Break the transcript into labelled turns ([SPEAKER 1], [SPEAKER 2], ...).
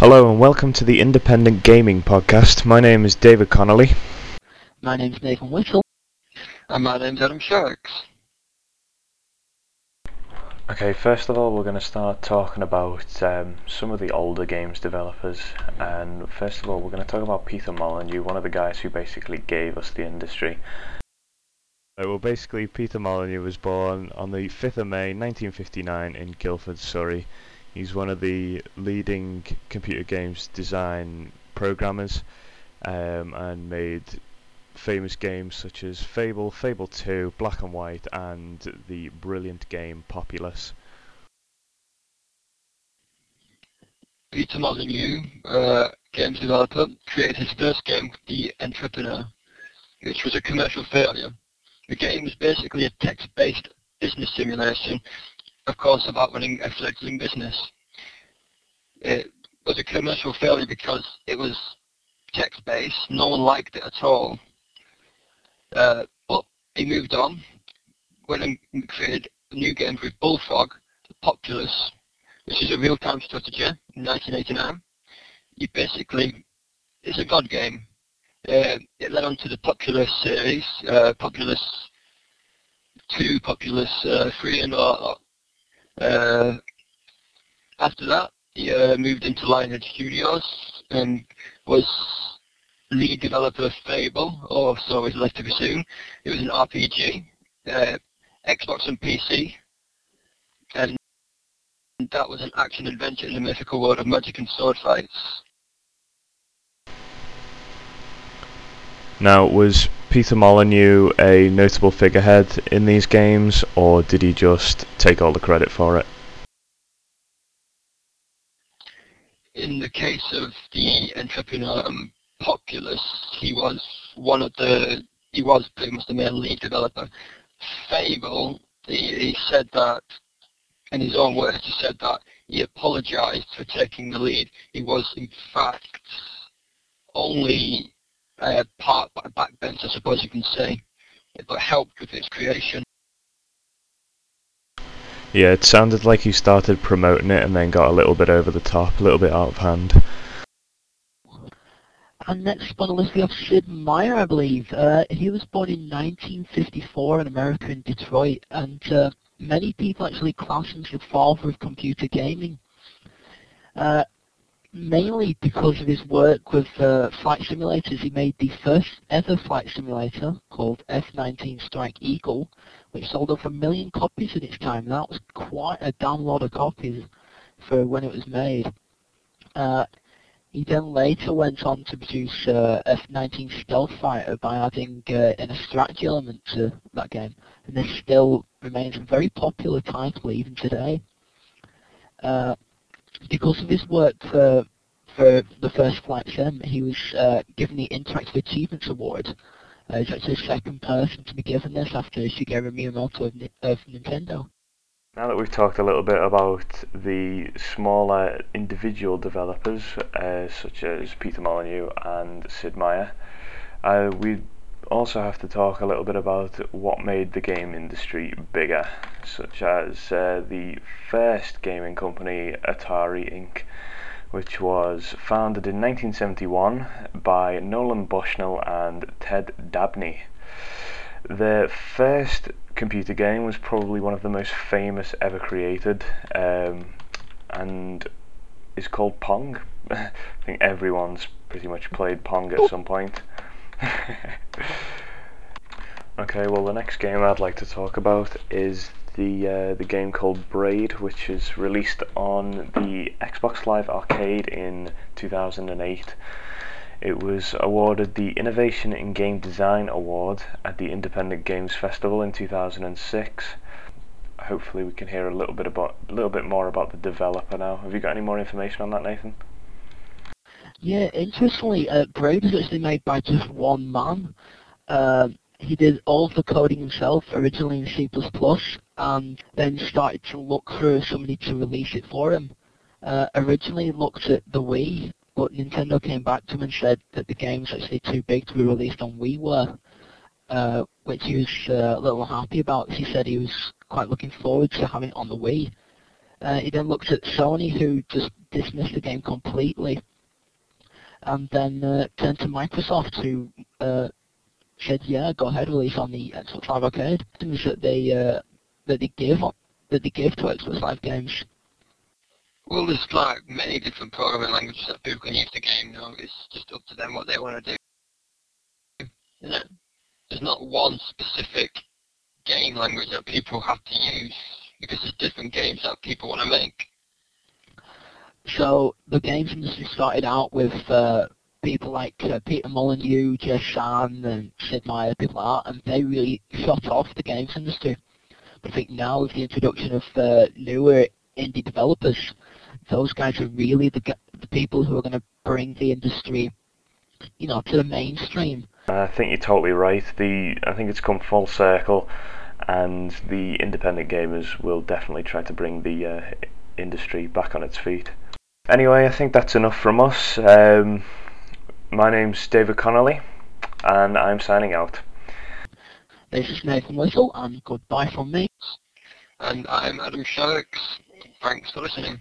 [SPEAKER 1] Hello and welcome to the Independent Gaming Podcast. My name is David Connolly.
[SPEAKER 2] My name is Nathan Whittle.
[SPEAKER 3] And my name's Adam Sharks.
[SPEAKER 1] Okay, first of all, we're going to start talking about um, some of the older games developers. And first of all, we're going to talk about Peter Molyneux, one of the guys who basically gave us the industry. Uh, well, basically, Peter Molyneux was born on the 5th of May 1959 in Guildford, Surrey. He's one of the leading computer games design programmers um, and made famous games such as Fable, Fable 2, Black and White, and the brilliant game Populous.
[SPEAKER 3] Peter Molyneux, uh, games developer, created his first game, The Entrepreneur, which was a commercial failure. The game was basically a text-based business simulation, of course, about running a fledgling business. It was a commercial failure because it was text-based, no one liked it at all. Uh, but he moved on, went and created new game with Bullfrog, the Populous, which is a real-time strategy in 1989. You basically, it's a god game. Uh, it led on to the Populous series, uh, Populous 2, Populous uh, 3 and all. Uh, after that, he uh, moved into Lionhead Studios and was lead developer of Fable, or so it's left to be soon. It was an RPG, uh, Xbox and PC, and that was an action adventure in the mythical world of magic and sword fights.
[SPEAKER 1] Now, was Peter Molyneux a notable figurehead in these games, or did he just take all the credit for it?
[SPEAKER 3] In the case of the entrepreneur Populous, he was one of the, he was pretty much the main lead developer. Fable, he, he said that, in his own words, he said that he apologised for taking the lead. He was, in fact, only uh, part by backbench, I suppose you can say, but helped with its creation.
[SPEAKER 1] Yeah, it sounded like he started promoting it and then got a little bit over the top, a little bit out of hand.
[SPEAKER 2] And next on the list we have Sid Meier, I believe. Uh, he was born in 1954 in America in Detroit, and uh, many people actually class him as the father of computer gaming. Uh, mainly because of his work with uh, flight simulators, he made the first ever flight simulator called F-19 Strike Eagle, which sold over a million copies at its time. That was quite a damn lot of copies for when it was made. Uh, he then later went on to produce uh, F-19 Stealth Fighter by adding uh, an strategy element to that game, and this still remains a very popular title even today. Because of his work for, for the first flight sim, he was uh, given the Interactive Achievements Award. Uh, he's actually the second person to be given this after Shigeru Miyamoto of, of Nintendo.
[SPEAKER 1] Now that we've talked a little bit about the smaller individual developers, uh, such as Peter Molyneux and Sid Meier, uh, we also have to talk a little bit about what made the game industry bigger, such as uh, the first gaming company, Atari Inc., which was founded in 1971 by Nolan Bushnell and Ted Dabney. Their first computer game was probably one of the most famous ever created, um, and is called Pong. I think everyone's pretty much played Pong at some point. okay, well the next game I'd like to talk about is the uh, the game called Braid, which is released on the Xbox Live Arcade in 2008. It was awarded the Innovation in Game Design Award at the Independent Games Festival in 2006. Hopefully, we can hear a little bit about a little bit more about the developer now. Have you got any more information on that, Nathan?
[SPEAKER 2] Yeah, interestingly, uh, Braid is actually made by just one man. Uh, he did all the coding himself, originally in C++, and then started to look for somebody to release it for him. Uh, originally looked at the Wii but Nintendo came back to him and said that the game's actually too big to be released on WiiWare, uh, which he was uh, a little happy about. He said he was quite looking forward to having it on the Wii. Uh, he then looked at Sony, who just dismissed the game completely, and then uh, turned to Microsoft, who uh, said, "Yeah, go ahead, release on the Xbox Live Arcade." Things that they uh, that they give that they give to Xbox Live games.
[SPEAKER 3] Well, there's like many different programming languages that people can use the game now. It's just up to them what they want to do. Isn't? There's not one specific game language that people have to use because there's different games that people want to make.
[SPEAKER 2] So the games industry started out with uh, people like uh, Peter Molyneux, Jez San, and Sid Meier, people like that, and they really shot off the games industry. But I think now with the introduction of uh, newer indie developers, those guys are really the, the people who are going to bring the industry, you know, to the mainstream.
[SPEAKER 1] I think you're totally right. The I think it's come full circle, and the independent gamers will definitely try to bring the uh, industry back on its feet. Anyway, I think that's enough from us. Um, my name's David Connolly, and I'm signing out.
[SPEAKER 2] This is Nathan Whittle, and goodbye from me.
[SPEAKER 3] And I'm Adam Sharks. Thanks for listening.